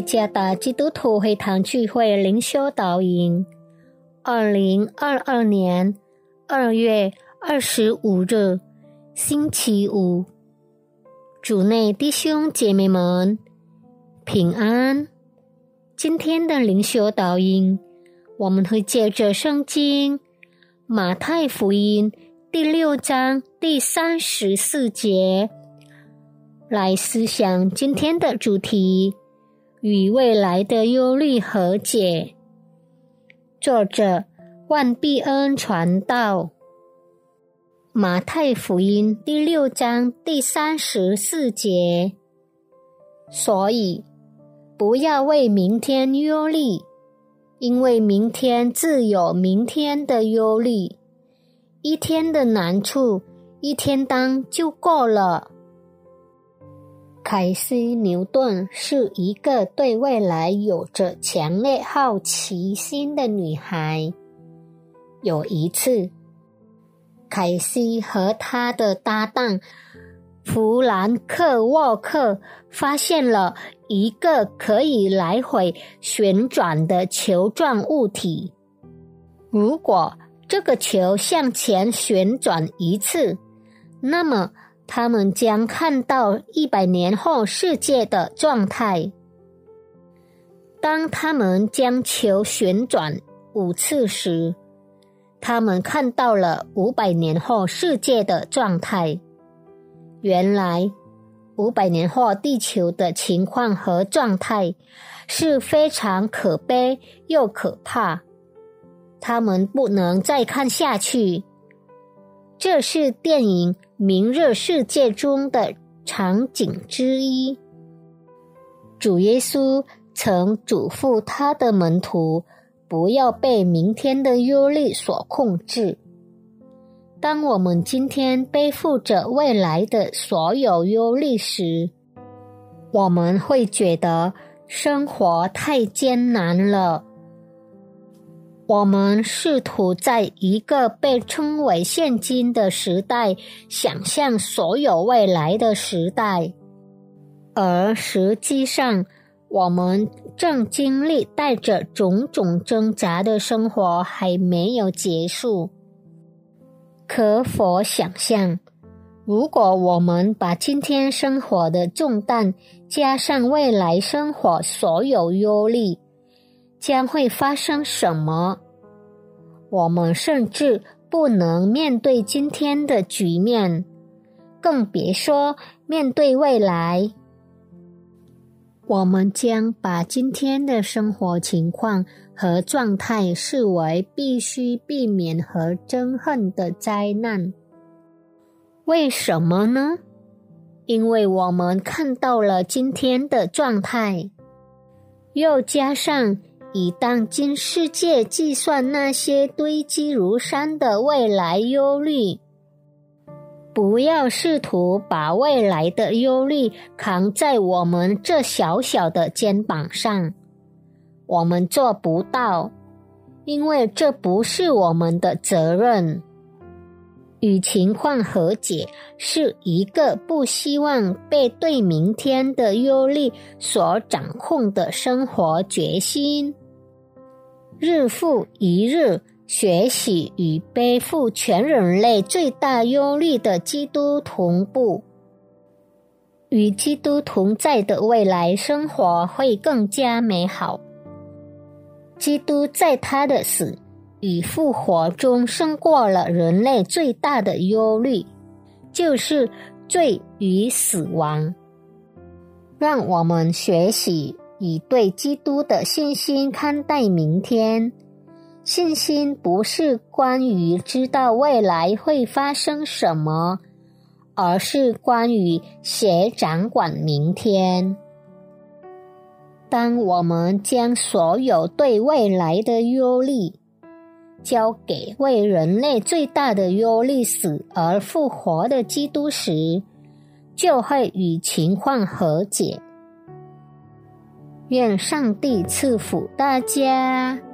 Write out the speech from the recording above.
加达基督徒会堂聚会灵修导引，二零二二年二月二十五日，星期五，主内弟兄姐妹们平安。今天的灵修导引，我们会借着圣经马太福音第六章第三十四节来思想今天的主题。与未来的忧虑和解。作者：万必恩传道。马太福音第六章第三十四节。所以，不要为明天忧虑，因为明天自有明天的忧虑。一天的难处，一天当就够了。凯西·牛顿是一个对未来有着强烈好奇心的女孩。有一次，凯西和她的搭档弗兰克·沃克发现了一个可以来回旋转的球状物体。如果这个球向前旋转一次，那么。他们将看到一百年后世界的状态。当他们将球旋转五次时，他们看到了五百年后世界的状态。原来，五百年后地球的情况和状态是非常可悲又可怕。他们不能再看下去。这是电影。明日世界中的场景之一。主耶稣曾嘱咐他的门徒，不要被明天的忧虑所控制。当我们今天背负着未来的所有忧虑时，我们会觉得生活太艰难了。我们试图在一个被称为现今的时代想象所有未来的时代，而实际上，我们正经历带着种种挣扎的生活还没有结束。可否想象，如果我们把今天生活的重担加上未来生活所有忧虑？将会发生什么？我们甚至不能面对今天的局面，更别说面对未来。我们将把今天的生活情况和状态视为必须避免和憎恨的灾难。为什么呢？因为我们看到了今天的状态，又加上以当今世界计算那些堆积如山的未来忧虑。不要试图把未来的忧虑扛在我们这小小的肩膀上，我们做不到，因为这不是我们的责任。与情况和解是一个不希望被对明天的忧虑所掌控的生活决心。日复一日学习与背负全人类最大忧虑的基督同步，与基督同在的未来生活会更加美好。基督在他的死。与复活中胜过了人类最大的忧虑，就是罪与死亡。让我们学习以对基督的信心看待明天。信心不是关于知道未来会发生什么，而是关于谁掌管明天。当我们将所有对未来的忧虑，交给为人类最大的忧虑死而复活的基督时，就会与情况和解。愿上帝赐福大家。